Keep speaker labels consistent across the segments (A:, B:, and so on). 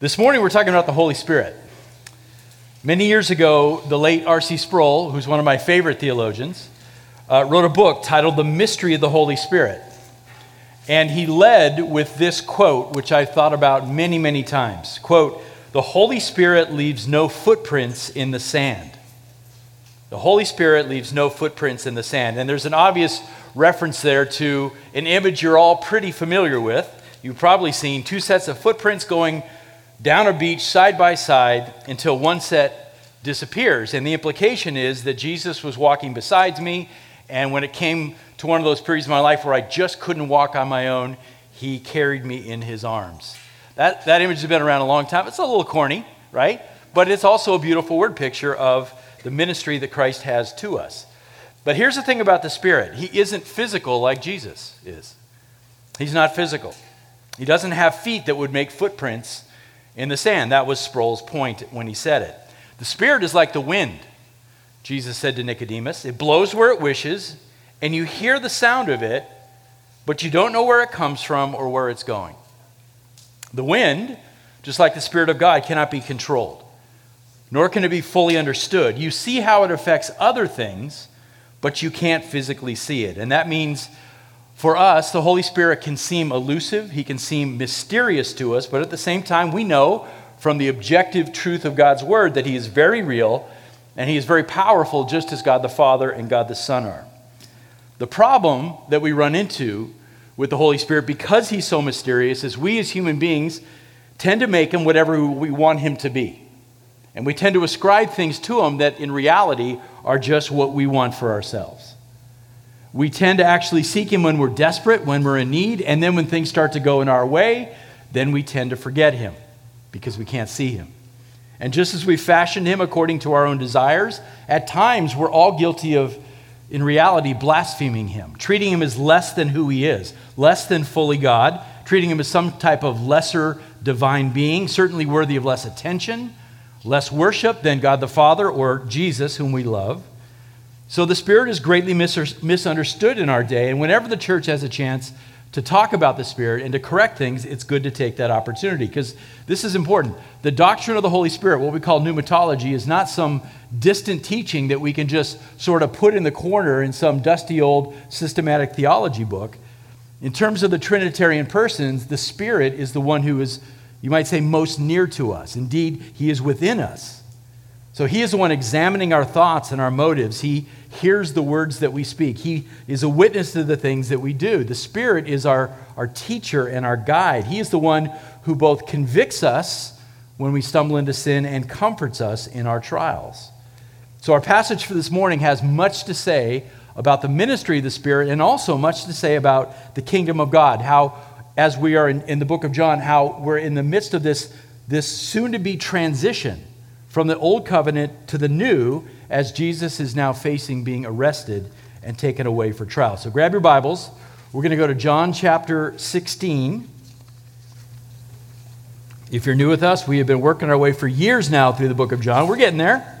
A: This morning we're talking about the Holy Spirit. Many years ago, the late R.C. Sproul, who's one of my favorite theologians, uh, wrote a book titled The Mystery of the Holy Spirit. And he led with this quote, which I've thought about many, many times. Quote, the Holy Spirit leaves no footprints in the sand. The Holy Spirit leaves no footprints in the sand. And there's an obvious reference there to an image you're all pretty familiar with. You've probably seen two sets of footprints going down a beach side by side until one set disappears. And the implication is that Jesus was walking beside me, and when it came to one of those periods of my life where I just couldn't walk on my own, he carried me in his arms. That, that image has been around a long time. It's a little corny, right? But it's also a beautiful word picture of the ministry that Christ has to us. But here's the thing about the Spirit He isn't physical like Jesus is. He's not physical. He doesn't have feet that would make footprints in the sand. That was Sproul's point when he said it. The Spirit is like the wind, Jesus said to Nicodemus. It blows where it wishes, and you hear the sound of it, but you don't know where it comes from or where it's going. The wind, just like the Spirit of God, cannot be controlled, nor can it be fully understood. You see how it affects other things, but you can't physically see it. And that means for us, the Holy Spirit can seem elusive, he can seem mysterious to us, but at the same time, we know from the objective truth of God's Word that he is very real and he is very powerful, just as God the Father and God the Son are. The problem that we run into with the Holy Spirit, because he's so mysterious, is we as human beings tend to make him whatever we want him to be. And we tend to ascribe things to him that in reality are just what we want for ourselves. We tend to actually seek Him when we're desperate, when we're in need, and then when things start to go in our way, then we tend to forget Him because we can't see Him. And just as we fashioned Him according to our own desires, at times we're all guilty of, in reality, blaspheming Him, treating Him as less than who He is, less than fully God, treating Him as some type of lesser divine being, certainly worthy of less attention, less worship than God the Father or Jesus, whom we love. So the Spirit is greatly mis- misunderstood in our day, and whenever the church has a chance to talk about the Spirit and to correct things, it's good to take that opportunity because this is important. The doctrine of the Holy Spirit, what we call pneumatology, is not some distant teaching that we can just sort of put in the corner in some dusty old systematic theology book. In terms of the Trinitarian persons, the Spirit is the one who is, you might say, most near to us. Indeed, He is within us. So He is the one examining our thoughts and our motives. He hears the words that we speak. He is a witness to the things that we do. The Spirit is our, our teacher and our guide. He is the one who both convicts us when we stumble into sin and comforts us in our trials. So, our passage for this morning has much to say about the ministry of the Spirit and also much to say about the kingdom of God. How, as we are in, in the book of John, how we're in the midst of this, this soon to be transition from the old covenant to the new as Jesus is now facing being arrested and taken away for trial. So grab your Bibles. We're going to go to John chapter 16. If you're new with us, we have been working our way for years now through the book of John. We're getting there.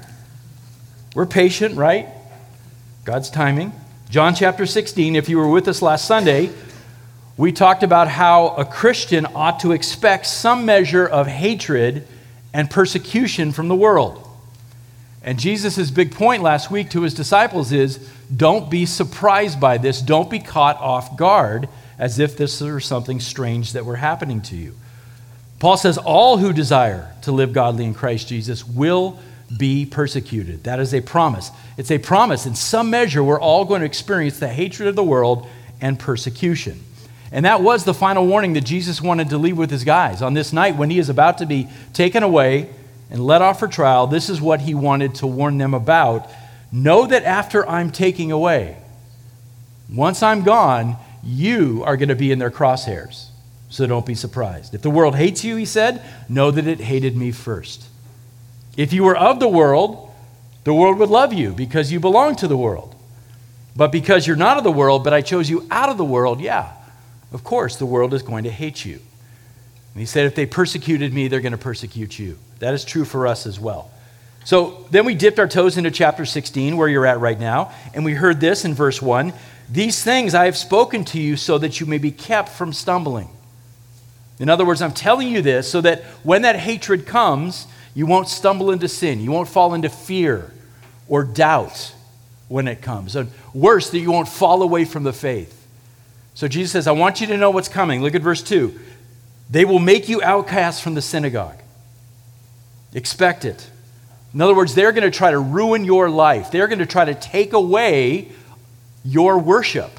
A: We're patient, right? God's timing. John chapter 16, if you were with us last Sunday, we talked about how a Christian ought to expect some measure of hatred and persecution from the world. And Jesus' big point last week to his disciples is don't be surprised by this. Don't be caught off guard as if this were something strange that were happening to you. Paul says, All who desire to live godly in Christ Jesus will be persecuted. That is a promise. It's a promise. In some measure, we're all going to experience the hatred of the world and persecution. And that was the final warning that Jesus wanted to leave with his guys. On this night, when he is about to be taken away and led off for trial, this is what he wanted to warn them about. Know that after I'm taking away, once I'm gone, you are going to be in their crosshairs. So don't be surprised. If the world hates you, he said, know that it hated me first. If you were of the world, the world would love you because you belong to the world. But because you're not of the world, but I chose you out of the world, yeah, of course the world is going to hate you. And he said, if they persecuted me, they're going to persecute you. That is true for us as well. So then we dipped our toes into chapter 16, where you're at right now, and we heard this in verse 1 These things I have spoken to you so that you may be kept from stumbling. In other words, I'm telling you this so that when that hatred comes, you won't stumble into sin. You won't fall into fear or doubt when it comes. And worse, that you won't fall away from the faith. So Jesus says, I want you to know what's coming. Look at verse 2. They will make you outcasts from the synagogue. Expect it. In other words, they're going to try to ruin your life. They're going to try to take away your worship,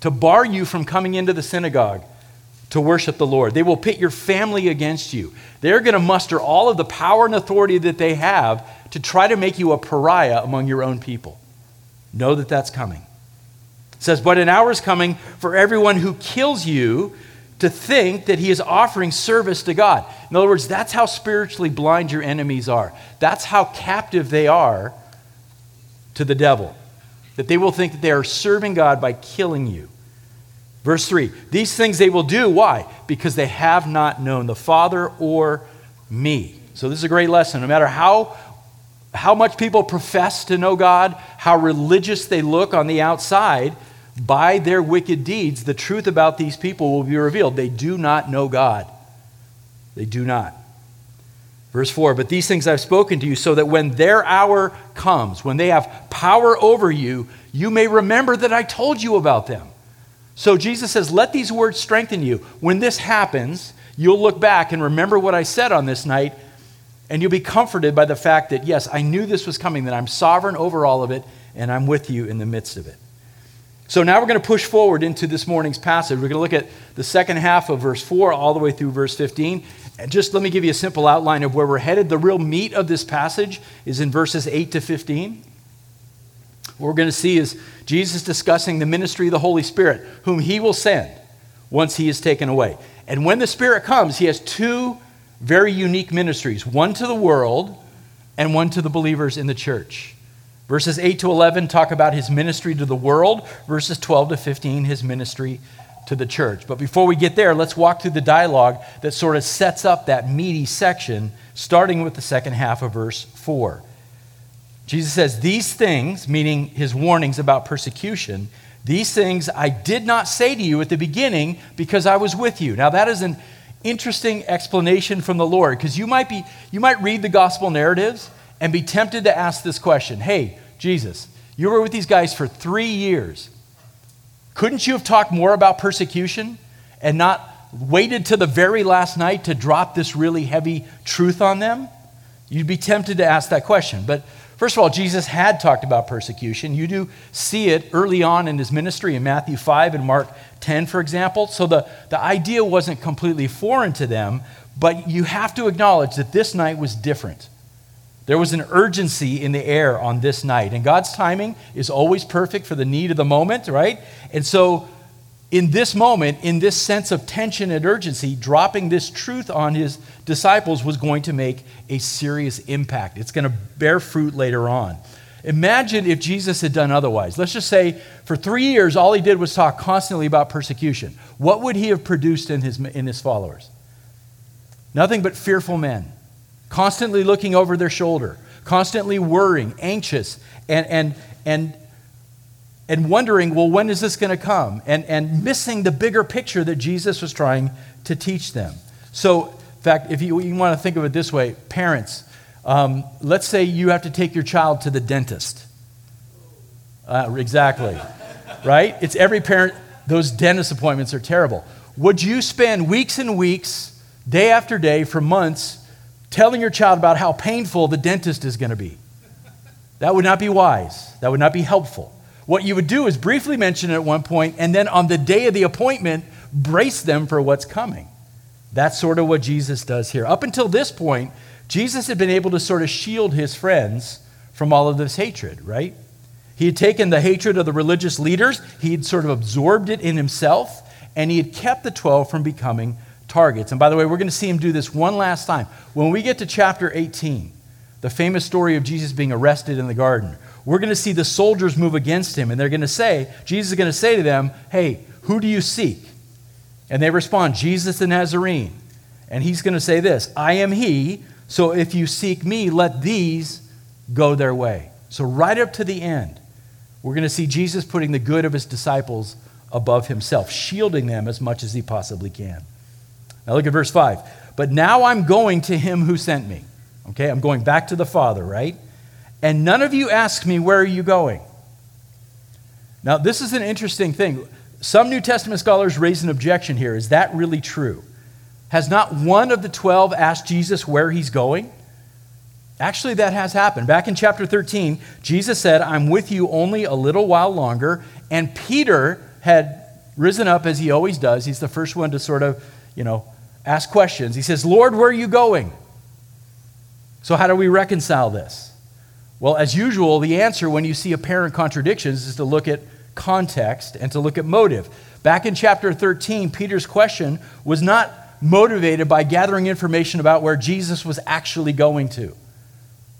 A: to bar you from coming into the synagogue to worship the Lord. They will pit your family against you. They're going to muster all of the power and authority that they have to try to make you a pariah among your own people. Know that that's coming. It says, But an hour is coming for everyone who kills you to think that he is offering service to God. In other words, that's how spiritually blind your enemies are. That's how captive they are to the devil. That they will think that they are serving God by killing you. Verse 3 These things they will do. Why? Because they have not known the Father or me. So, this is a great lesson. No matter how, how much people profess to know God, how religious they look on the outside, by their wicked deeds, the truth about these people will be revealed. They do not know God. They do not. Verse 4 But these things I've spoken to you, so that when their hour comes, when they have power over you, you may remember that I told you about them. So Jesus says, Let these words strengthen you. When this happens, you'll look back and remember what I said on this night, and you'll be comforted by the fact that, yes, I knew this was coming, that I'm sovereign over all of it, and I'm with you in the midst of it. So now we're going to push forward into this morning's passage. We're going to look at the second half of verse 4 all the way through verse 15. And just let me give you a simple outline of where we're headed. The real meat of this passage is in verses 8 to 15. What we're going to see is Jesus discussing the ministry of the Holy Spirit, whom he will send once he is taken away. And when the Spirit comes, he has two very unique ministries one to the world and one to the believers in the church. Verses 8 to 11 talk about his ministry to the world, verses 12 to 15, his ministry to the church. But before we get there, let's walk through the dialogue that sort of sets up that meaty section, starting with the second half of verse 4. Jesus says, These things, meaning his warnings about persecution, these things I did not say to you at the beginning because I was with you. Now, that is an interesting explanation from the Lord because you might be you might read the gospel narratives and be tempted to ask this question Hey, Jesus, you were with these guys for three years. Couldn't you have talked more about persecution and not waited to the very last night to drop this really heavy truth on them? You'd be tempted to ask that question. But First of all, Jesus had talked about persecution. You do see it early on in his ministry in Matthew 5 and Mark 10, for example. So the, the idea wasn't completely foreign to them, but you have to acknowledge that this night was different. There was an urgency in the air on this night, and God's timing is always perfect for the need of the moment, right? And so in this moment, in this sense of tension and urgency, dropping this truth on his disciples was going to make a serious impact. It's going to bear fruit later on. Imagine if Jesus had done otherwise. Let's just say for three years, all he did was talk constantly about persecution. What would he have produced in his, in his followers? Nothing but fearful men, constantly looking over their shoulder, constantly worrying, anxious, and, and, and and wondering, well, when is this going to come? And, and missing the bigger picture that Jesus was trying to teach them. So, in fact, if you, you want to think of it this way, parents, um, let's say you have to take your child to the dentist. Uh, exactly. right? It's every parent, those dentist appointments are terrible. Would you spend weeks and weeks, day after day, for months, telling your child about how painful the dentist is going to be? That would not be wise. That would not be helpful. What you would do is briefly mention it at one point, and then on the day of the appointment, brace them for what's coming. That's sort of what Jesus does here. Up until this point, Jesus had been able to sort of shield his friends from all of this hatred, right? He had taken the hatred of the religious leaders, he had sort of absorbed it in himself, and he had kept the 12 from becoming targets. And by the way, we're going to see him do this one last time. When we get to chapter 18, the famous story of Jesus being arrested in the garden, we're going to see the soldiers move against him, and they're going to say, Jesus is going to say to them, Hey, who do you seek? And they respond, Jesus the Nazarene. And he's going to say this I am he, so if you seek me, let these go their way. So, right up to the end, we're going to see Jesus putting the good of his disciples above himself, shielding them as much as he possibly can. Now look at verse 5. But now I'm going to him who sent me. Okay, I'm going back to the Father, right? And none of you ask me, Where are you going? Now, this is an interesting thing. Some New Testament scholars raise an objection here. Is that really true? Has not one of the 12 asked Jesus where he's going? Actually, that has happened. Back in chapter 13, Jesus said, I'm with you only a little while longer. And Peter had risen up as he always does. He's the first one to sort of, you know, ask questions. He says, Lord, where are you going? So, how do we reconcile this? Well, as usual, the answer when you see apparent contradictions is to look at context and to look at motive. Back in chapter 13, Peter's question was not motivated by gathering information about where Jesus was actually going to.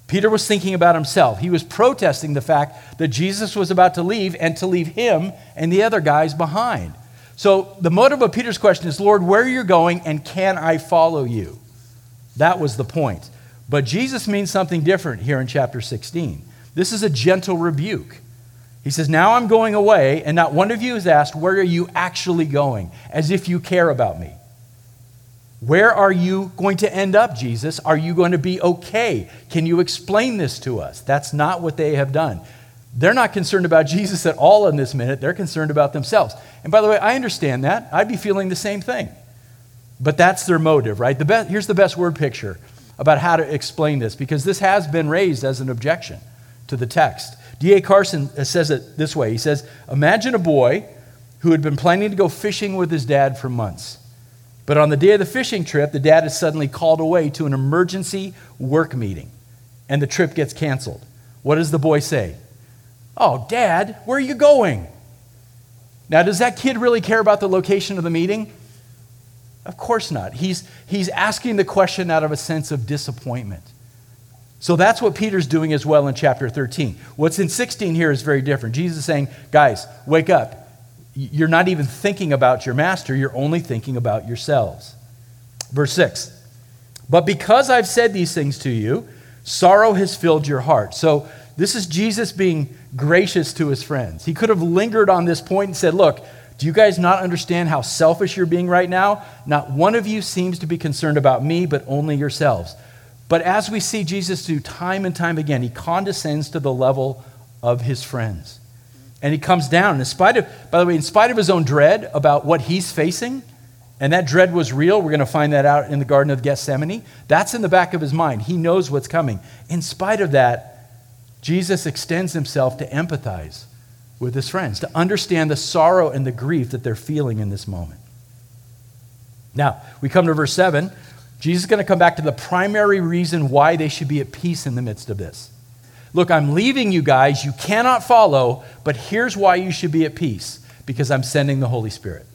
A: Peter was thinking about himself. He was protesting the fact that Jesus was about to leave and to leave him and the other guys behind. So, the motive of Peter's question is Lord, where are you going and can I follow you? That was the point. But Jesus means something different here in chapter 16. This is a gentle rebuke. He says, Now I'm going away, and not one of you has asked, Where are you actually going? As if you care about me. Where are you going to end up, Jesus? Are you going to be okay? Can you explain this to us? That's not what they have done. They're not concerned about Jesus at all in this minute. They're concerned about themselves. And by the way, I understand that. I'd be feeling the same thing. But that's their motive, right? The here's the best word picture about how to explain this, because this has been raised as an objection to the text. D.A. Carson says it this way He says, Imagine a boy who had been planning to go fishing with his dad for months. But on the day of the fishing trip, the dad is suddenly called away to an emergency work meeting, and the trip gets canceled. What does the boy say? Oh, dad, where are you going? Now, does that kid really care about the location of the meeting? Of course not. He's, he's asking the question out of a sense of disappointment. So that's what Peter's doing as well in chapter 13. What's in 16 here is very different. Jesus is saying, guys, wake up you're not even thinking about your master, you're only thinking about yourselves. Verse 6 But because I've said these things to you, sorrow has filled your heart. So this is Jesus being gracious to his friends. He could have lingered on this point and said, Look, do you guys not understand how selfish you're being right now? Not one of you seems to be concerned about me, but only yourselves. But as we see Jesus do time and time again, he condescends to the level of his friends. And he comes down. In spite of, by the way, in spite of his own dread about what he's facing, and that dread was real, we're going to find that out in the Garden of Gethsemane. That's in the back of his mind. He knows what's coming. In spite of that, Jesus extends himself to empathize with his friends, to understand the sorrow and the grief that they're feeling in this moment. Now, we come to verse 7. Jesus is going to come back to the primary reason why they should be at peace in the midst of this. Look, I'm leaving you guys. You cannot follow, but here's why you should be at peace because I'm sending the Holy Spirit.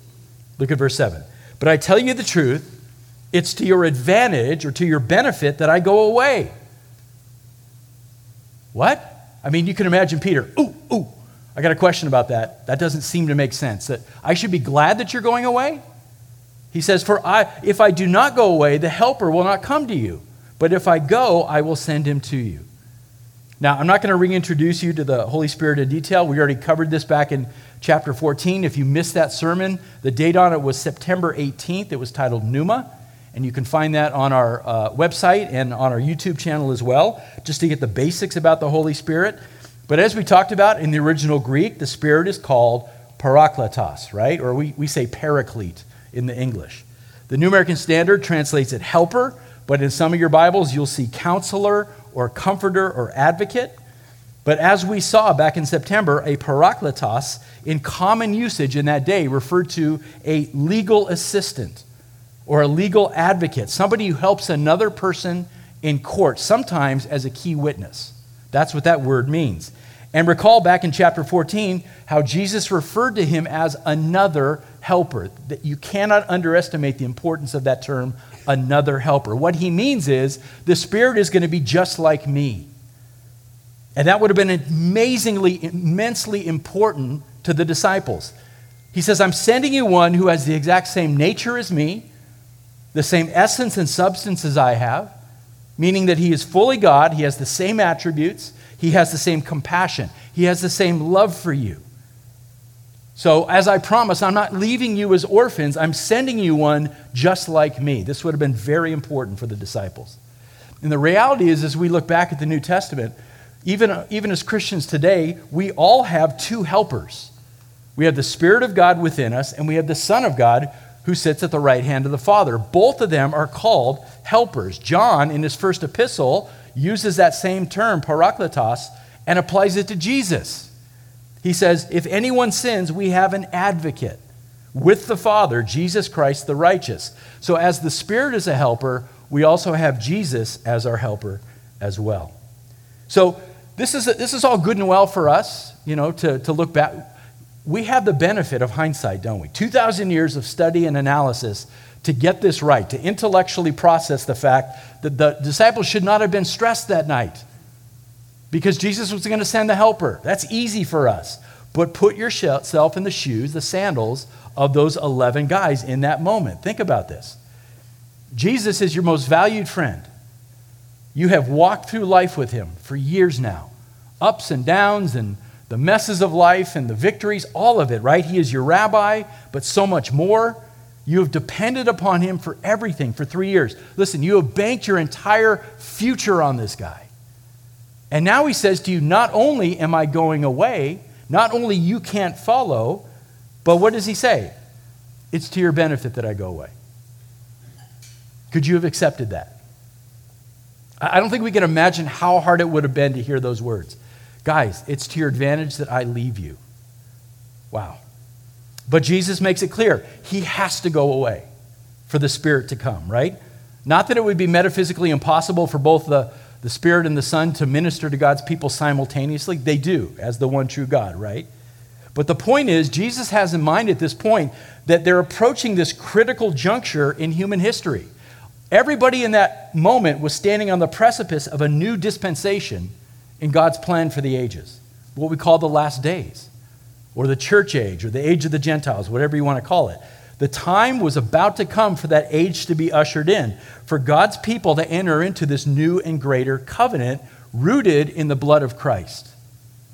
A: Look at verse 7. But I tell you the truth, it's to your advantage or to your benefit that I go away. What? I mean, you can imagine Peter, ooh, ooh, I got a question about that. That doesn't seem to make sense. That I should be glad that you're going away? He says, For I, if I do not go away, the helper will not come to you. But if I go, I will send him to you. Now, I'm not going to reintroduce you to the Holy Spirit in detail. We already covered this back in chapter 14. If you missed that sermon, the date on it was September 18th. It was titled Pneuma, and you can find that on our uh, website and on our YouTube channel as well, just to get the basics about the Holy Spirit. But as we talked about in the original Greek, the Spirit is called parakletos, right? Or we, we say paraclete in the English. The New American Standard translates it helper, but in some of your Bibles, you'll see counselor or comforter or advocate. But as we saw back in September, a parakletos in common usage in that day referred to a legal assistant or a legal advocate, somebody who helps another person in court, sometimes as a key witness. That's what that word means. And recall back in chapter 14 how Jesus referred to him as another helper. That you cannot underestimate the importance of that term another helper. What he means is the Spirit is going to be just like me. And that would have been amazingly, immensely important to the disciples. He says, I'm sending you one who has the exact same nature as me, the same essence and substance as I have, meaning that he is fully God, he has the same attributes, he has the same compassion, he has the same love for you. So, as I promised, I'm not leaving you as orphans, I'm sending you one just like me. This would have been very important for the disciples. And the reality is, as we look back at the New Testament, even, even as Christians today, we all have two helpers. We have the Spirit of God within us, and we have the Son of God who sits at the right hand of the Father. Both of them are called helpers. John, in his first epistle, uses that same term, parakletos, and applies it to Jesus. He says, If anyone sins, we have an advocate with the Father, Jesus Christ the righteous. So, as the Spirit is a helper, we also have Jesus as our helper as well. So, this is, this is all good and well for us, you know, to, to look back. We have the benefit of hindsight, don't we? 2,000 years of study and analysis to get this right, to intellectually process the fact that the disciples should not have been stressed that night because Jesus was going to send the helper. That's easy for us. But put yourself in the shoes, the sandals of those 11 guys in that moment. Think about this. Jesus is your most valued friend. You have walked through life with him for years now, ups and downs and the messes of life and the victories, all of it, right? He is your rabbi, but so much more. You have depended upon him for everything for three years. Listen, you have banked your entire future on this guy. And now he says to you, Not only am I going away, not only you can't follow, but what does he say? It's to your benefit that I go away. Could you have accepted that? I don't think we can imagine how hard it would have been to hear those words. Guys, it's to your advantage that I leave you. Wow. But Jesus makes it clear he has to go away for the Spirit to come, right? Not that it would be metaphysically impossible for both the, the Spirit and the Son to minister to God's people simultaneously. They do, as the one true God, right? But the point is, Jesus has in mind at this point that they're approaching this critical juncture in human history. Everybody in that moment was standing on the precipice of a new dispensation in God's plan for the ages, what we call the last days, or the church age, or the age of the Gentiles, whatever you want to call it. The time was about to come for that age to be ushered in, for God's people to enter into this new and greater covenant rooted in the blood of Christ.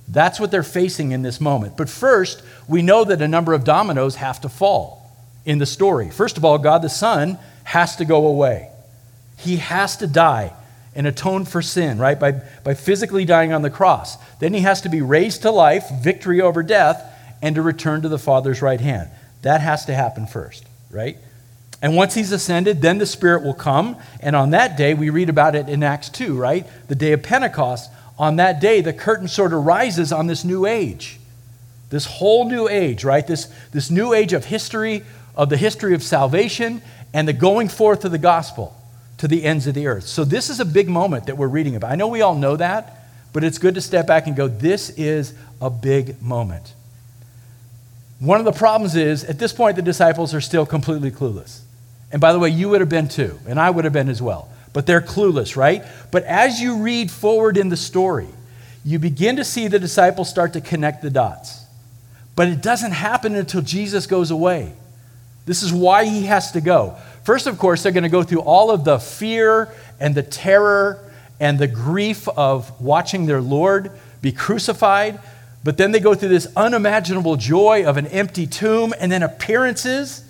A: That's what they're facing in this moment. But first, we know that a number of dominoes have to fall in the story. First of all, God the Son has to go away, He has to die and atone for sin, right? By, by physically dying on the cross. Then he has to be raised to life, victory over death, and to return to the Father's right hand. That has to happen first, right? And once he's ascended, then the Spirit will come. And on that day, we read about it in Acts 2, right? The day of Pentecost. On that day, the curtain sort of rises on this new age. This whole new age, right? This, this new age of history, of the history of salvation and the going forth of the gospel to the ends of the earth. So, this is a big moment that we're reading about. I know we all know that, but it's good to step back and go, this is a big moment. One of the problems is, at this point, the disciples are still completely clueless. And by the way, you would have been too, and I would have been as well. But they're clueless, right? But as you read forward in the story, you begin to see the disciples start to connect the dots. But it doesn't happen until Jesus goes away. This is why he has to go. First, of course, they're going to go through all of the fear and the terror and the grief of watching their Lord be crucified. But then they go through this unimaginable joy of an empty tomb and then appearances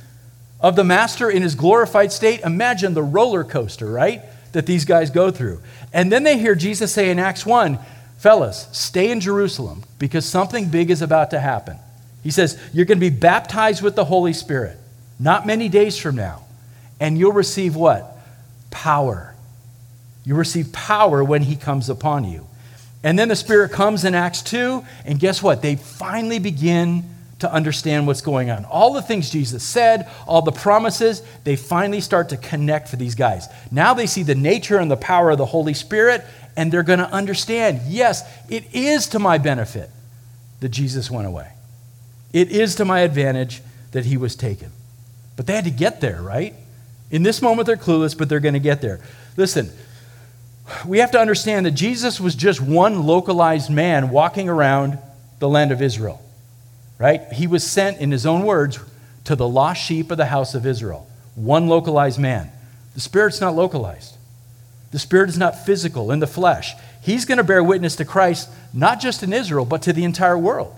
A: of the Master in his glorified state. Imagine the roller coaster, right? That these guys go through. And then they hear Jesus say in Acts 1 Fellas, stay in Jerusalem because something big is about to happen. He says, You're going to be baptized with the Holy Spirit not many days from now. And you'll receive what? Power. You receive power when he comes upon you. And then the Spirit comes in Acts 2, and guess what? They finally begin to understand what's going on. All the things Jesus said, all the promises, they finally start to connect for these guys. Now they see the nature and the power of the Holy Spirit, and they're going to understand yes, it is to my benefit that Jesus went away. It is to my advantage that he was taken. But they had to get there, right? In this moment, they're clueless, but they're going to get there. Listen, we have to understand that Jesus was just one localized man walking around the land of Israel, right? He was sent, in his own words, to the lost sheep of the house of Israel. One localized man. The Spirit's not localized, the Spirit is not physical in the flesh. He's going to bear witness to Christ, not just in Israel, but to the entire world,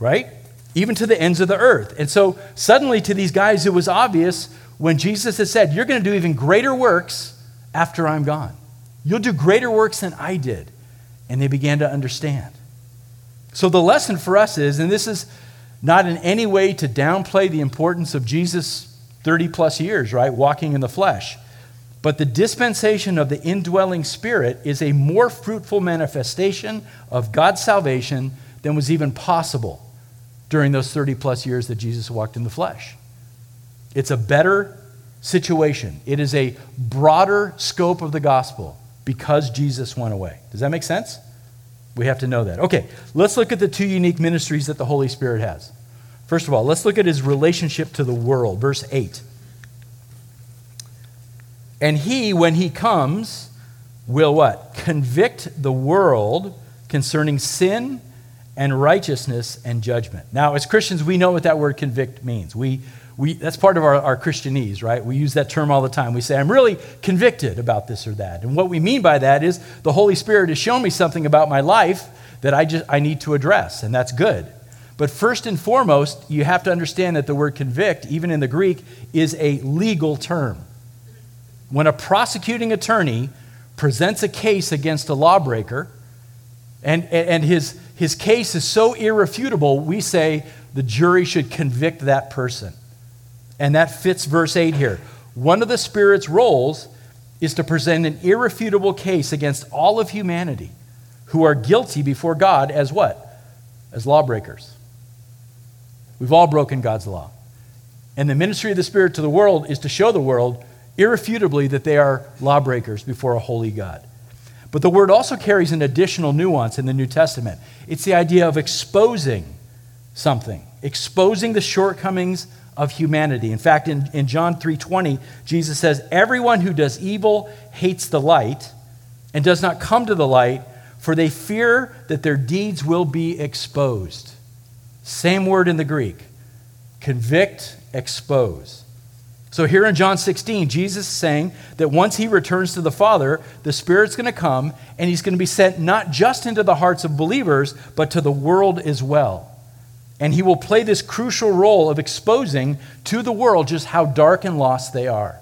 A: right? even to the ends of the earth. And so suddenly to these guys, it was obvious when Jesus had said, You're going to do even greater works after I'm gone. You'll do greater works than I did. And they began to understand. So the lesson for us is, and this is not in any way to downplay the importance of Jesus 30 plus years, right, walking in the flesh. But the dispensation of the indwelling spirit is a more fruitful manifestation of God's salvation than was even possible during those 30 plus years that Jesus walked in the flesh. It's a better situation, it is a broader scope of the gospel because Jesus went away. Does that make sense? We have to know that. Okay, let's look at the two unique ministries that the Holy Spirit has. First of all, let's look at his relationship to the world. Verse 8. And he, when he comes, will what? Convict the world concerning sin and righteousness and judgment. Now, as Christians, we know what that word convict means. We, we, that's part of our, our Christianese, right? We use that term all the time. We say, I'm really convicted about this or that. And what we mean by that is the Holy Spirit has shown me something about my life that I, just, I need to address, and that's good. But first and foremost, you have to understand that the word convict, even in the Greek, is a legal term. When a prosecuting attorney presents a case against a lawbreaker, and, and his, his case is so irrefutable, we say the jury should convict that person. And that fits verse 8 here. One of the Spirit's roles is to present an irrefutable case against all of humanity who are guilty before God as what? As lawbreakers. We've all broken God's law. And the ministry of the Spirit to the world is to show the world irrefutably that they are lawbreakers before a holy God. But the word also carries an additional nuance in the New Testament. It's the idea of exposing something, exposing the shortcomings of humanity. In fact, in, in John 3:20, Jesus says, Everyone who does evil hates the light and does not come to the light, for they fear that their deeds will be exposed. Same word in the Greek convict, expose. So here in John 16, Jesus is saying that once he returns to the Father, the Spirit's going to come and he's going to be sent not just into the hearts of believers, but to the world as well. And he will play this crucial role of exposing to the world just how dark and lost they are.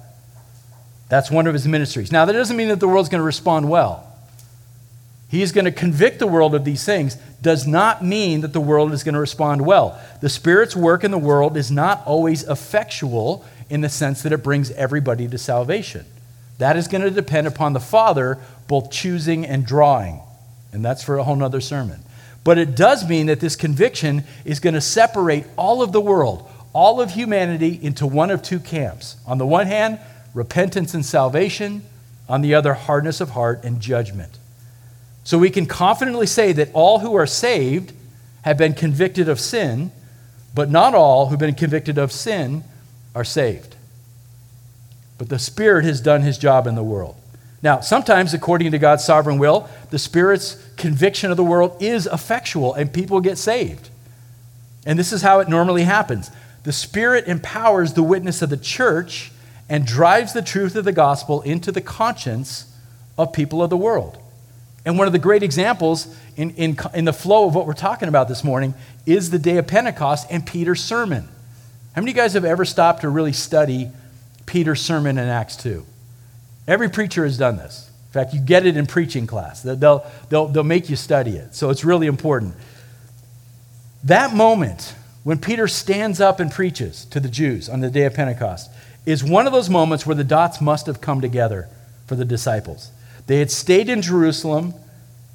A: That's one of his ministries. Now, that doesn't mean that the world's going to respond well. He is going to convict the world of these things, does not mean that the world is going to respond well. The Spirit's work in the world is not always effectual in the sense that it brings everybody to salvation. That is going to depend upon the Father both choosing and drawing. And that's for a whole nother sermon. But it does mean that this conviction is going to separate all of the world, all of humanity, into one of two camps. On the one hand, repentance and salvation. On the other, hardness of heart and judgment. So we can confidently say that all who are saved have been convicted of sin, but not all who've been convicted of sin are saved. But the Spirit has done his job in the world. Now, sometimes, according to God's sovereign will, the Spirit's conviction of the world is effectual and people get saved. And this is how it normally happens the Spirit empowers the witness of the church and drives the truth of the gospel into the conscience of people of the world. And one of the great examples in, in, in the flow of what we're talking about this morning is the day of Pentecost and Peter's sermon. How many of you guys have ever stopped to really study Peter's sermon in Acts 2? Every preacher has done this. In fact, you get it in preaching class. They'll, they'll, they'll make you study it. So it's really important. That moment when Peter stands up and preaches to the Jews on the day of Pentecost is one of those moments where the dots must have come together for the disciples. They had stayed in Jerusalem.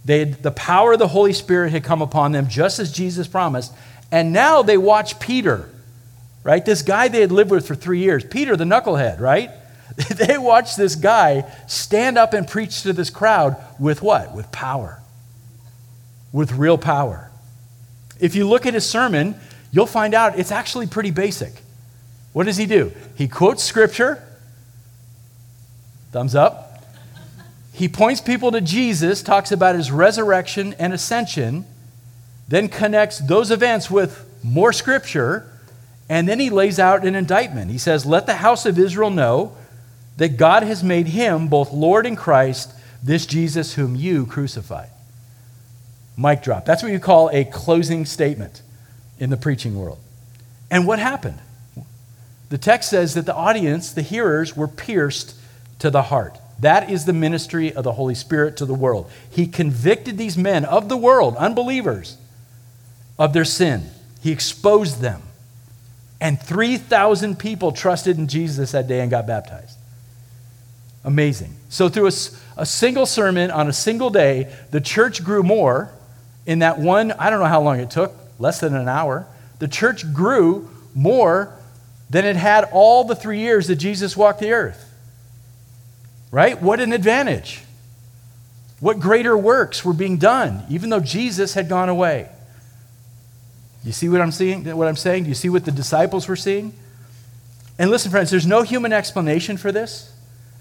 A: They had, the power of the Holy Spirit had come upon them, just as Jesus promised. And now they watch Peter, right? This guy they had lived with for three years, Peter the knucklehead, right? they watched this guy stand up and preach to this crowd with what? With power. With real power. If you look at his sermon, you'll find out it's actually pretty basic. What does he do? He quotes scripture. Thumbs up he points people to Jesus, talks about his resurrection and ascension, then connects those events with more scripture, and then he lays out an indictment. He says, Let the house of Israel know that God has made him both Lord and Christ, this Jesus whom you crucified. Mic drop. That's what you call a closing statement. in the preaching world. And what happened? The text says that the audience, the hearers, were pierced to the heart. That is the ministry of the Holy Spirit to the world. He convicted these men of the world, unbelievers, of their sin. He exposed them. And 3,000 people trusted in Jesus that day and got baptized. Amazing. So, through a, a single sermon on a single day, the church grew more in that one, I don't know how long it took, less than an hour. The church grew more than it had all the three years that Jesus walked the earth. Right? What an advantage. What greater works were being done, even though Jesus had gone away. You see what I'm seeing? What I'm saying? Do you see what the disciples were seeing? And listen, friends, there's no human explanation for this.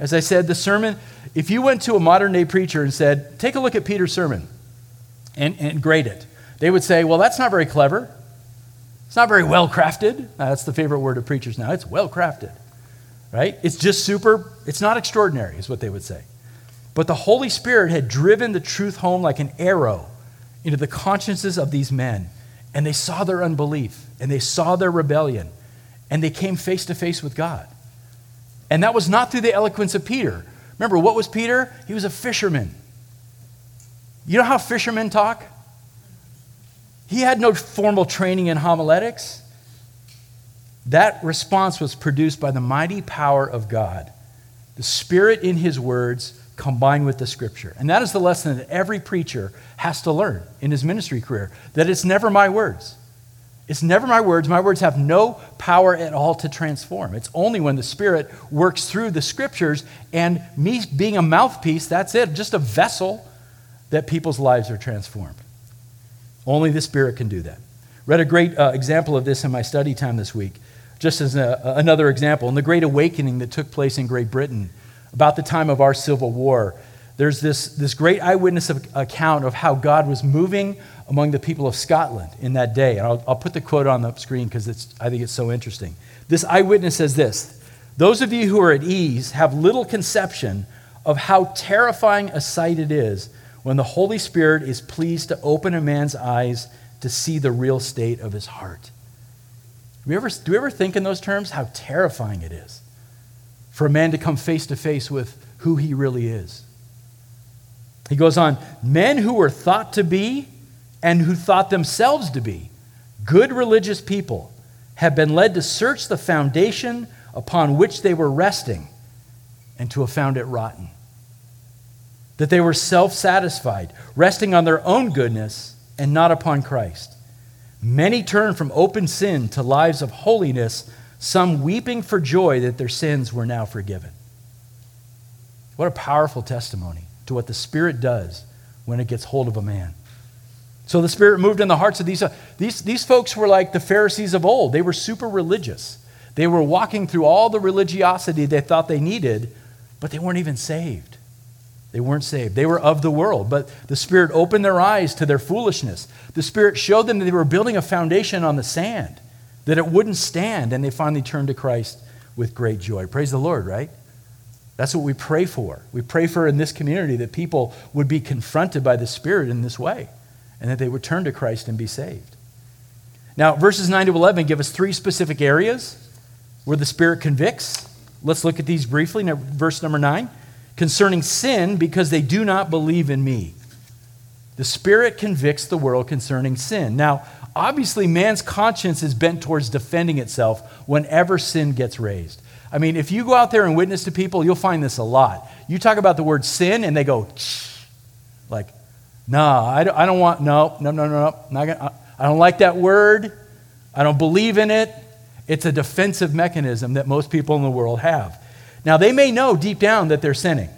A: As I said, the sermon, if you went to a modern day preacher and said, take a look at Peter's sermon and, and grade it, they would say, well, that's not very clever. It's not very well crafted. That's the favorite word of preachers now. It's well crafted, right? It's just super, it's not extraordinary, is what they would say. But the Holy Spirit had driven the truth home like an arrow into the consciences of these men. And they saw their unbelief, and they saw their rebellion, and they came face to face with God. And that was not through the eloquence of Peter. Remember, what was Peter? He was a fisherman. You know how fishermen talk? He had no formal training in homiletics. That response was produced by the mighty power of God, the Spirit in His words combined with the Scripture. And that is the lesson that every preacher has to learn in his ministry career that it's never my words. It's never my words. My words have no power at all to transform. It's only when the Spirit works through the Scriptures and me being a mouthpiece, that's it, just a vessel, that people's lives are transformed. Only the Spirit can do that. Read a great uh, example of this in my study time this week, just as a, another example. In the Great Awakening that took place in Great Britain about the time of our Civil War, there's this, this great eyewitness account of how God was moving among the people of Scotland in that day. And I'll, I'll put the quote on the screen because I think it's so interesting. This eyewitness says this Those of you who are at ease have little conception of how terrifying a sight it is when the Holy Spirit is pleased to open a man's eyes to see the real state of his heart. Do we ever, do we ever think in those terms how terrifying it is for a man to come face to face with who he really is? He goes on, men who were thought to be and who thought themselves to be good religious people have been led to search the foundation upon which they were resting and to have found it rotten that they were self satisfied, resting on their own goodness and not upon Christ. Many turned from open sin to lives of holiness, some weeping for joy that their sins were now forgiven. What a powerful testimony to what the Spirit does when it gets hold of a man. So the Spirit moved in the hearts of these, uh, these, these folks were like the Pharisees of old. They were super religious. They were walking through all the religiosity they thought they needed, but they weren't even saved. They weren't saved. They were of the world, but the Spirit opened their eyes to their foolishness. The Spirit showed them that they were building a foundation on the sand, that it wouldn't stand, and they finally turned to Christ with great joy. Praise the Lord, right? That's what we pray for. We pray for in this community that people would be confronted by the Spirit in this way and that they would turn to Christ and be saved. Now, verses 9 to 11 give us three specific areas where the Spirit convicts. Let's look at these briefly. Now, verse number 9 concerning sin because they do not believe in me. The Spirit convicts the world concerning sin. Now, obviously, man's conscience is bent towards defending itself whenever sin gets raised. I mean, if you go out there and witness to people, you'll find this a lot. You talk about the word sin, and they go, like, no, I don't, I don't want, no, no, no, no, no, gonna, I don't like that word. I don't believe in it. It's a defensive mechanism that most people in the world have. Now, they may know deep down that they're sinning.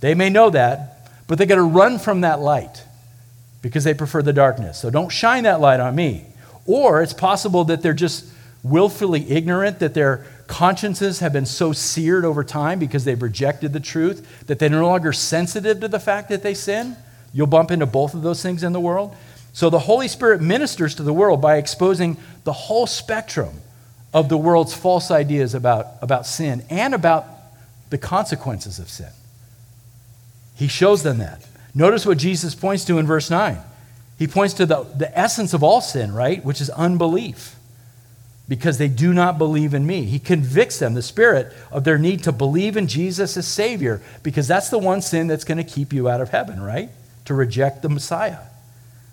A: They may know that, but they got to run from that light because they prefer the darkness. So don't shine that light on me. Or it's possible that they're just willfully ignorant, that their consciences have been so seared over time because they've rejected the truth that they're no longer sensitive to the fact that they sin. You'll bump into both of those things in the world. So the Holy Spirit ministers to the world by exposing the whole spectrum of the world's false ideas about, about sin and about the consequences of sin. He shows them that. Notice what Jesus points to in verse 9. He points to the, the essence of all sin, right? Which is unbelief because they do not believe in me. He convicts them, the Spirit, of their need to believe in Jesus as Savior because that's the one sin that's going to keep you out of heaven, right? To reject the Messiah.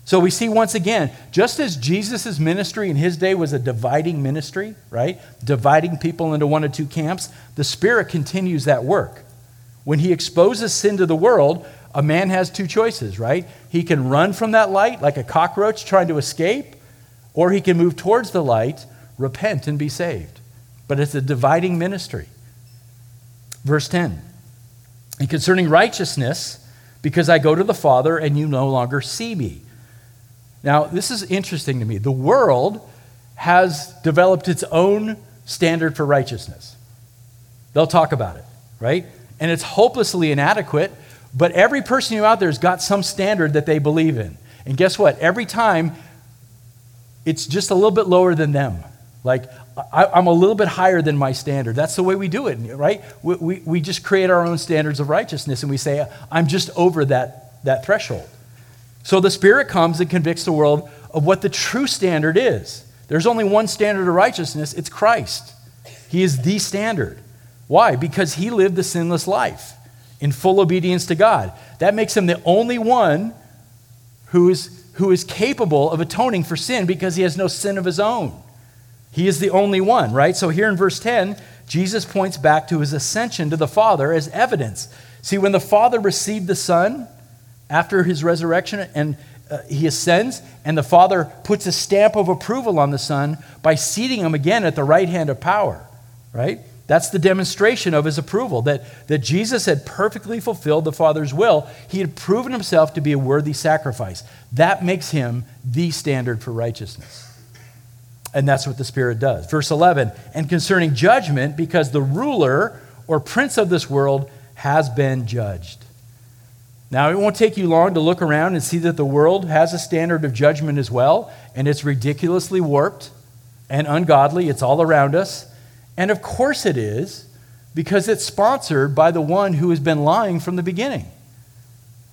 A: So we see once again, just as Jesus' ministry in his day was a dividing ministry, right? Dividing people into one or two camps, the Spirit continues that work. When he exposes sin to the world, a man has two choices, right? He can run from that light like a cockroach trying to escape, or he can move towards the light repent and be saved. But it's a dividing ministry. Verse 10 And concerning righteousness, because I go to the Father and you no longer see me. Now, this is interesting to me. The world has developed its own standard for righteousness. They'll talk about it, right? And it's hopelessly inadequate, but every person you out there has got some standard that they believe in. And guess what? Every time, it's just a little bit lower than them. Like, I, am a little bit higher than my standard. That's the way we do it, right? We, we, we just create our own standards of righteousness and we say, I'm just over that, that threshold. So the Spirit comes and convicts the world of what the true standard is. There's only one standard of righteousness it's Christ. He is the standard. Why? Because he lived the sinless life in full obedience to God. That makes him the only one who is, who is capable of atoning for sin because he has no sin of his own. He is the only one, right? So here in verse 10, Jesus points back to his ascension to the Father as evidence. See, when the Father received the Son after his resurrection and uh, he ascends, and the Father puts a stamp of approval on the Son by seating him again at the right hand of power, right? That's the demonstration of his approval that, that Jesus had perfectly fulfilled the Father's will. He had proven himself to be a worthy sacrifice. That makes him the standard for righteousness. And that's what the Spirit does. Verse 11, and concerning judgment, because the ruler or prince of this world has been judged. Now, it won't take you long to look around and see that the world has a standard of judgment as well, and it's ridiculously warped and ungodly. It's all around us. And of course it is, because it's sponsored by the one who has been lying from the beginning.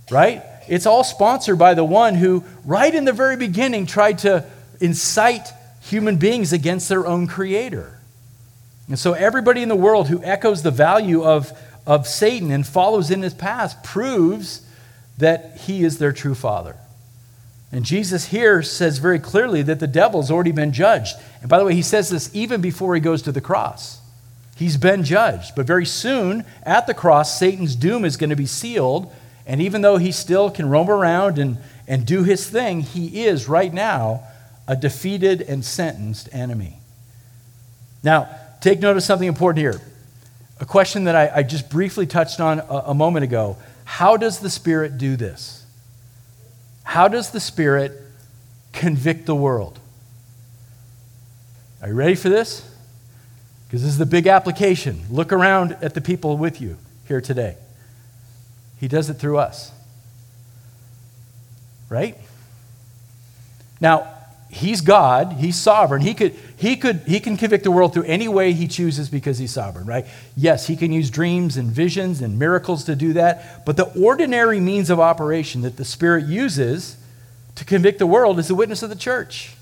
A: Right? It's all sponsored by the one who, right in the very beginning, tried to incite human beings against their own creator. And so, everybody in the world who echoes the value of, of Satan and follows in his path proves that he is their true father. And Jesus here says very clearly that the devil's already been judged. And by the way, he says this even before he goes to the cross. He's been judged. But very soon, at the cross, Satan's doom is going to be sealed. And even though he still can roam around and, and do his thing, he is right now a defeated and sentenced enemy. Now, take note of something important here. A question that I, I just briefly touched on a, a moment ago. How does the Spirit do this? How does the Spirit convict the world? Are you ready for this? Because this is the big application. Look around at the people with you here today. He does it through us. Right? Now, he's God, he's sovereign. He could, he could, he can convict the world through any way he chooses because he's sovereign, right? Yes, he can use dreams and visions and miracles to do that, but the ordinary means of operation that the Spirit uses to convict the world is the witness of the church.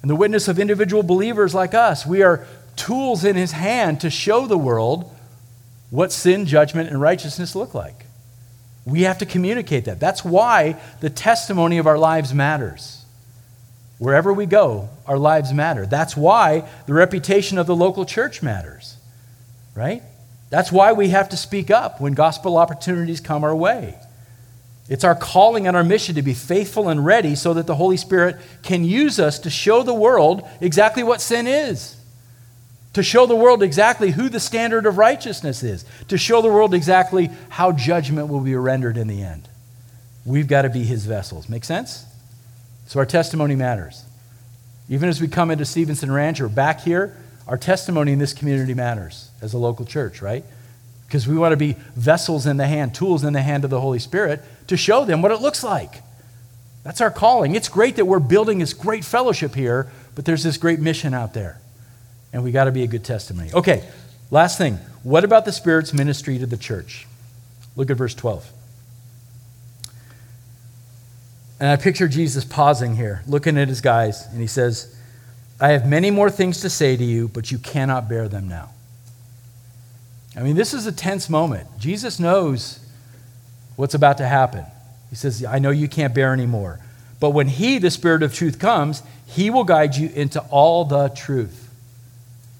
A: And the witness of individual believers like us. We are tools in his hand to show the world what sin, judgment, and righteousness look like. We have to communicate that. That's why the testimony of our lives matters. Wherever we go, our lives matter. That's why the reputation of the local church matters, right? That's why we have to speak up when gospel opportunities come our way. It's our calling and our mission to be faithful and ready so that the Holy Spirit can use us to show the world exactly what sin is, to show the world exactly who the standard of righteousness is, to show the world exactly how judgment will be rendered in the end. We've got to be his vessels. Make sense? So our testimony matters. Even as we come into Stevenson Ranch or back here, our testimony in this community matters as a local church, right? Because we want to be vessels in the hand, tools in the hand of the Holy Spirit to show them what it looks like. That's our calling. It's great that we're building this great fellowship here, but there's this great mission out there. And we got to be a good testimony. Okay, last thing. What about the Spirit's ministry to the church? Look at verse 12. And I picture Jesus pausing here, looking at his guys, and he says, I have many more things to say to you, but you cannot bear them now. I mean, this is a tense moment. Jesus knows what's about to happen. He says, I know you can't bear anymore. But when He, the Spirit of truth, comes, He will guide you into all the truth.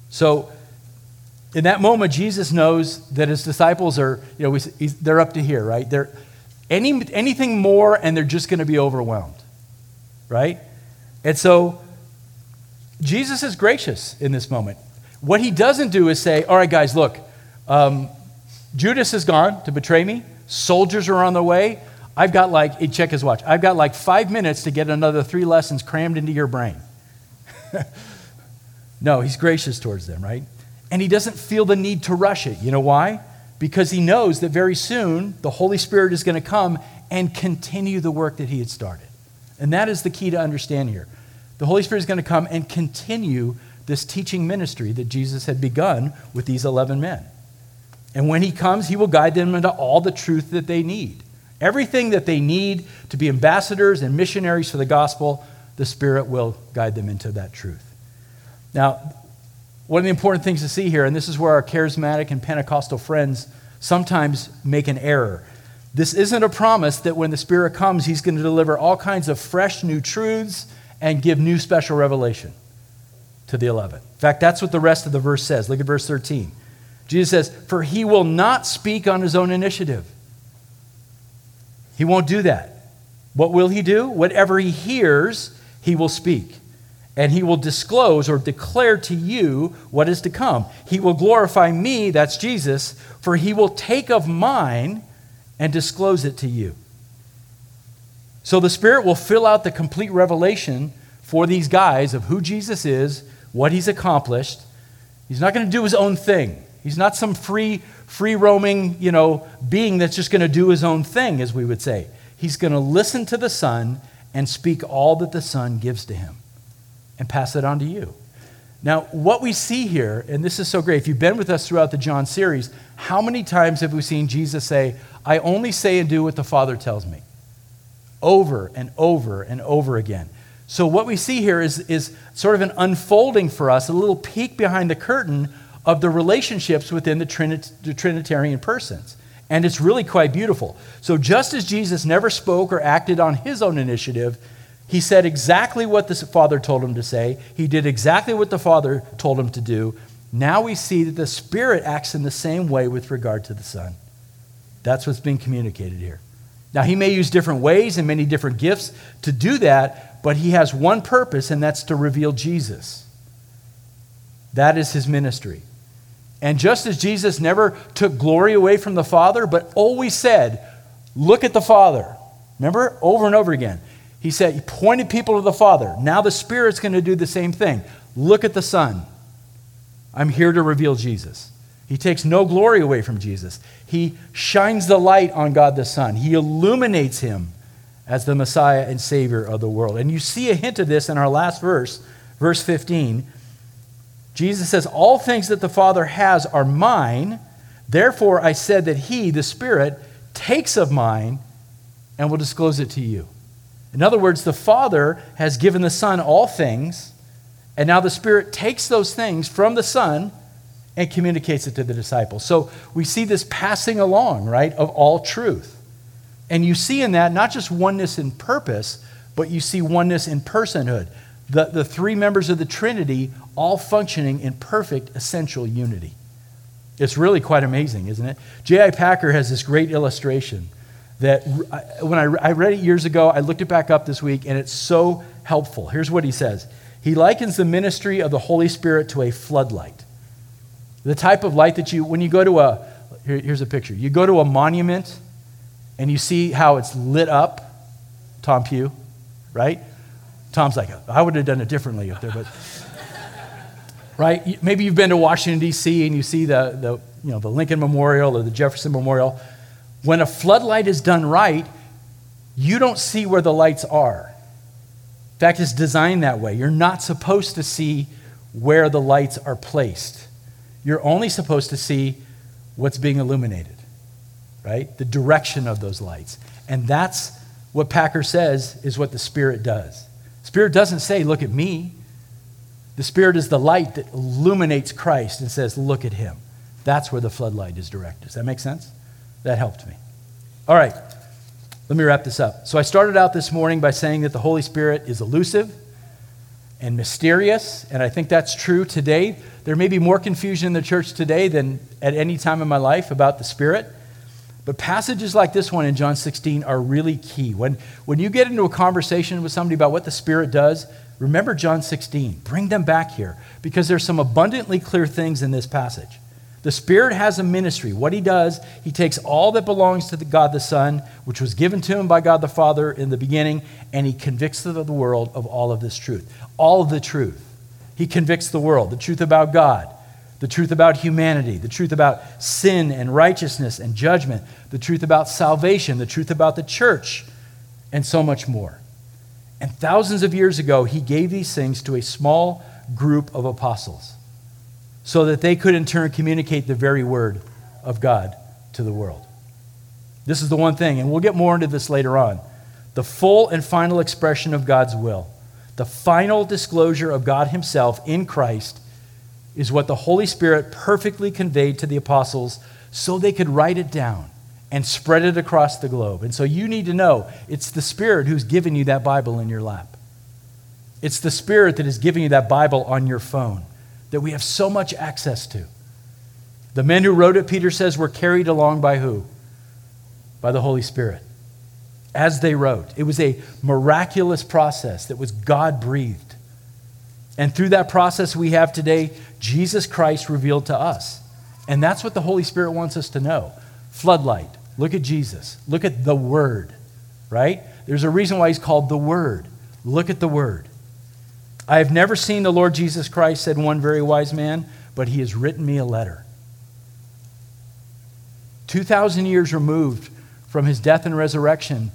A: So, in that moment, Jesus knows that His disciples are, you know, they're up to here, right? They're, any, anything more, and they're just going to be overwhelmed, right? And so, Jesus is gracious in this moment. What He doesn't do is say, All right, guys, look, um, Judas is gone to betray me. Soldiers are on the way. I've got like, check his watch, I've got like five minutes to get another three lessons crammed into your brain. no, he's gracious towards them, right? And he doesn't feel the need to rush it. You know why? Because he knows that very soon the Holy Spirit is going to come and continue the work that he had started. And that is the key to understand here. The Holy Spirit is going to come and continue this teaching ministry that Jesus had begun with these 11 men. And when he comes, he will guide them into all the truth that they need. Everything that they need to be ambassadors and missionaries for the gospel, the Spirit will guide them into that truth. Now, one of the important things to see here, and this is where our charismatic and Pentecostal friends sometimes make an error. This isn't a promise that when the Spirit comes, He's going to deliver all kinds of fresh new truths and give new special revelation to the 11. In fact, that's what the rest of the verse says. Look at verse 13. Jesus says, For he will not speak on his own initiative. He won't do that. What will he do? Whatever he hears, he will speak. And he will disclose or declare to you what is to come. He will glorify me, that's Jesus, for he will take of mine and disclose it to you. So the Spirit will fill out the complete revelation for these guys of who Jesus is, what he's accomplished. He's not going to do his own thing. He's not some free, free roaming, you know, being that's just going to do his own thing, as we would say. He's going to listen to the Son and speak all that the Son gives to him and pass it on to you. Now, what we see here, and this is so great, if you've been with us throughout the John series, how many times have we seen Jesus say, I only say and do what the Father tells me? Over and over and over again. So, what we see here is, is sort of an unfolding for us, a little peek behind the curtain of the relationships within the, the Trinitarian persons. And it's really quite beautiful. So, just as Jesus never spoke or acted on his own initiative, he said exactly what the Father told him to say. He did exactly what the Father told him to do. Now we see that the Spirit acts in the same way with regard to the Son. That's what's being communicated here. Now, he may use different ways and many different gifts to do that, but he has one purpose, and that's to reveal Jesus. That is his ministry. And just as Jesus never took glory away from the Father, but always said, Look at the Father. Remember? Over and over again. He said, He pointed people to the Father. Now the Spirit's going to do the same thing. Look at the Son. I'm here to reveal Jesus. He takes no glory away from Jesus. He shines the light on God the Son. He illuminates him as the Messiah and Savior of the world. And you see a hint of this in our last verse, verse 15, Jesus says, All things that the Father has are mine. Therefore, I said that He, the Spirit, takes of mine and will disclose it to you. In other words, the Father has given the Son all things, and now the Spirit takes those things from the Son and communicates it to the disciples. So we see this passing along, right, of all truth. And you see in that not just oneness in purpose, but you see oneness in personhood the, the three members of the Trinity all functioning in perfect essential unity. It's really quite amazing, isn't it? J.I. Packer has this great illustration that when I, read it years ago, I looked it back up this week, and it's so helpful. Here's what he says He likens the ministry of the Holy Spirit to a floodlight. The type of light that you, when you go to a, here, here's a picture. You go to a monument and you see how it's lit up, Tom Pugh, right? Tom's like, I would have done it differently up there, but right? Maybe you've been to Washington D.C. and you see the, the you know the Lincoln Memorial or the Jefferson Memorial. When a floodlight is done right, you don't see where the lights are. In fact, it's designed that way. You're not supposed to see where the lights are placed. You're only supposed to see what's being illuminated, right? The direction of those lights. And that's what Packer says is what the Spirit does. Spirit doesn't say, Look at me. The Spirit is the light that illuminates Christ and says, Look at him. That's where the floodlight is directed. Does that make sense? That helped me. All right, let me wrap this up. So I started out this morning by saying that the Holy Spirit is elusive and mysterious, and I think that's true today. There may be more confusion in the church today than at any time in my life about the Spirit. But passages like this one in John 16 are really key. When, when you get into a conversation with somebody about what the Spirit does, remember John 16. Bring them back here because there's some abundantly clear things in this passage. The Spirit has a ministry. What He does, He takes all that belongs to the God the Son, which was given to Him by God the Father in the beginning, and He convicts the world of all of this truth. All of the truth. He convicts the world, the truth about God, the truth about humanity, the truth about sin and righteousness and judgment, the truth about salvation, the truth about the church, and so much more. And thousands of years ago, He gave these things to a small group of apostles so that they could in turn communicate the very word of God to the world. This is the one thing, and we'll get more into this later on. The full and final expression of God's will, the final disclosure of God Himself in Christ, is what the Holy Spirit perfectly conveyed to the apostles so they could write it down and spread it across the globe. And so you need to know it's the Spirit who's given you that Bible in your lap. It's the Spirit that is giving you that Bible on your phone that we have so much access to. The men who wrote it, Peter says, were carried along by who? By the Holy Spirit. As they wrote. It was a miraculous process that was God breathed. And through that process we have today Jesus Christ revealed to us. And that's what the Holy Spirit wants us to know. Floodlight. Look at Jesus. Look at the Word, right? There's a reason why he's called the Word. Look at the Word. I have never seen the Lord Jesus Christ, said one very wise man, but he has written me a letter. 2,000 years removed from his death and resurrection,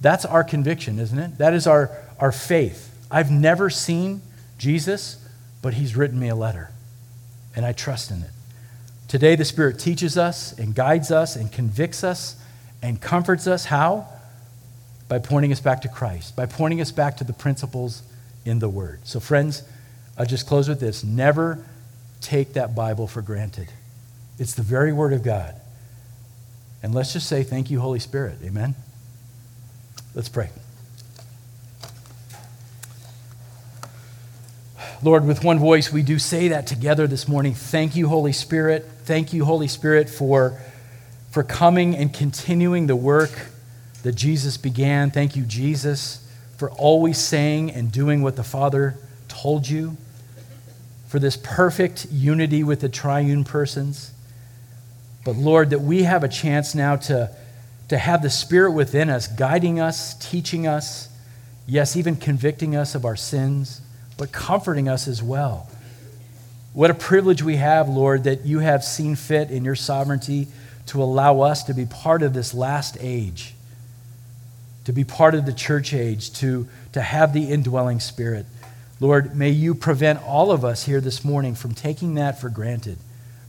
A: that's our conviction, isn't it? That is our, our faith. I've never seen Jesus, but he's written me a letter, and I trust in it. Today, the Spirit teaches us and guides us and convicts us and comforts us. How? By pointing us back to Christ, by pointing us back to the principles in the Word. So, friends, I'll just close with this. Never take that Bible for granted. It's the very Word of God. And let's just say, Thank you, Holy Spirit. Amen? Let's pray. Lord, with one voice, we do say that together this morning. Thank you, Holy Spirit. Thank you, Holy Spirit, for, for coming and continuing the work that Jesus began. Thank you, Jesus for always saying and doing what the Father told you, for this perfect unity with the triune persons. But Lord, that we have a chance now to, to have the Spirit within us, guiding us, teaching us, yes, even convicting us of our sins, but comforting us as well. What a privilege we have, Lord, that you have seen fit in your sovereignty to allow us to be part of this last age to be part of the church age, to, to have the indwelling spirit. Lord, may you prevent all of us here this morning from taking that for granted,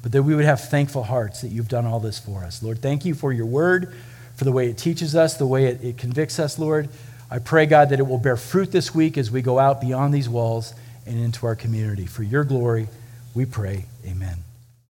A: but that we would have thankful hearts that you've done all this for us. Lord, thank you for your word, for the way it teaches us, the way it, it convicts us, Lord. I pray, God, that it will bear fruit this week as we go out beyond these walls and into our community. For your glory, we pray. Amen.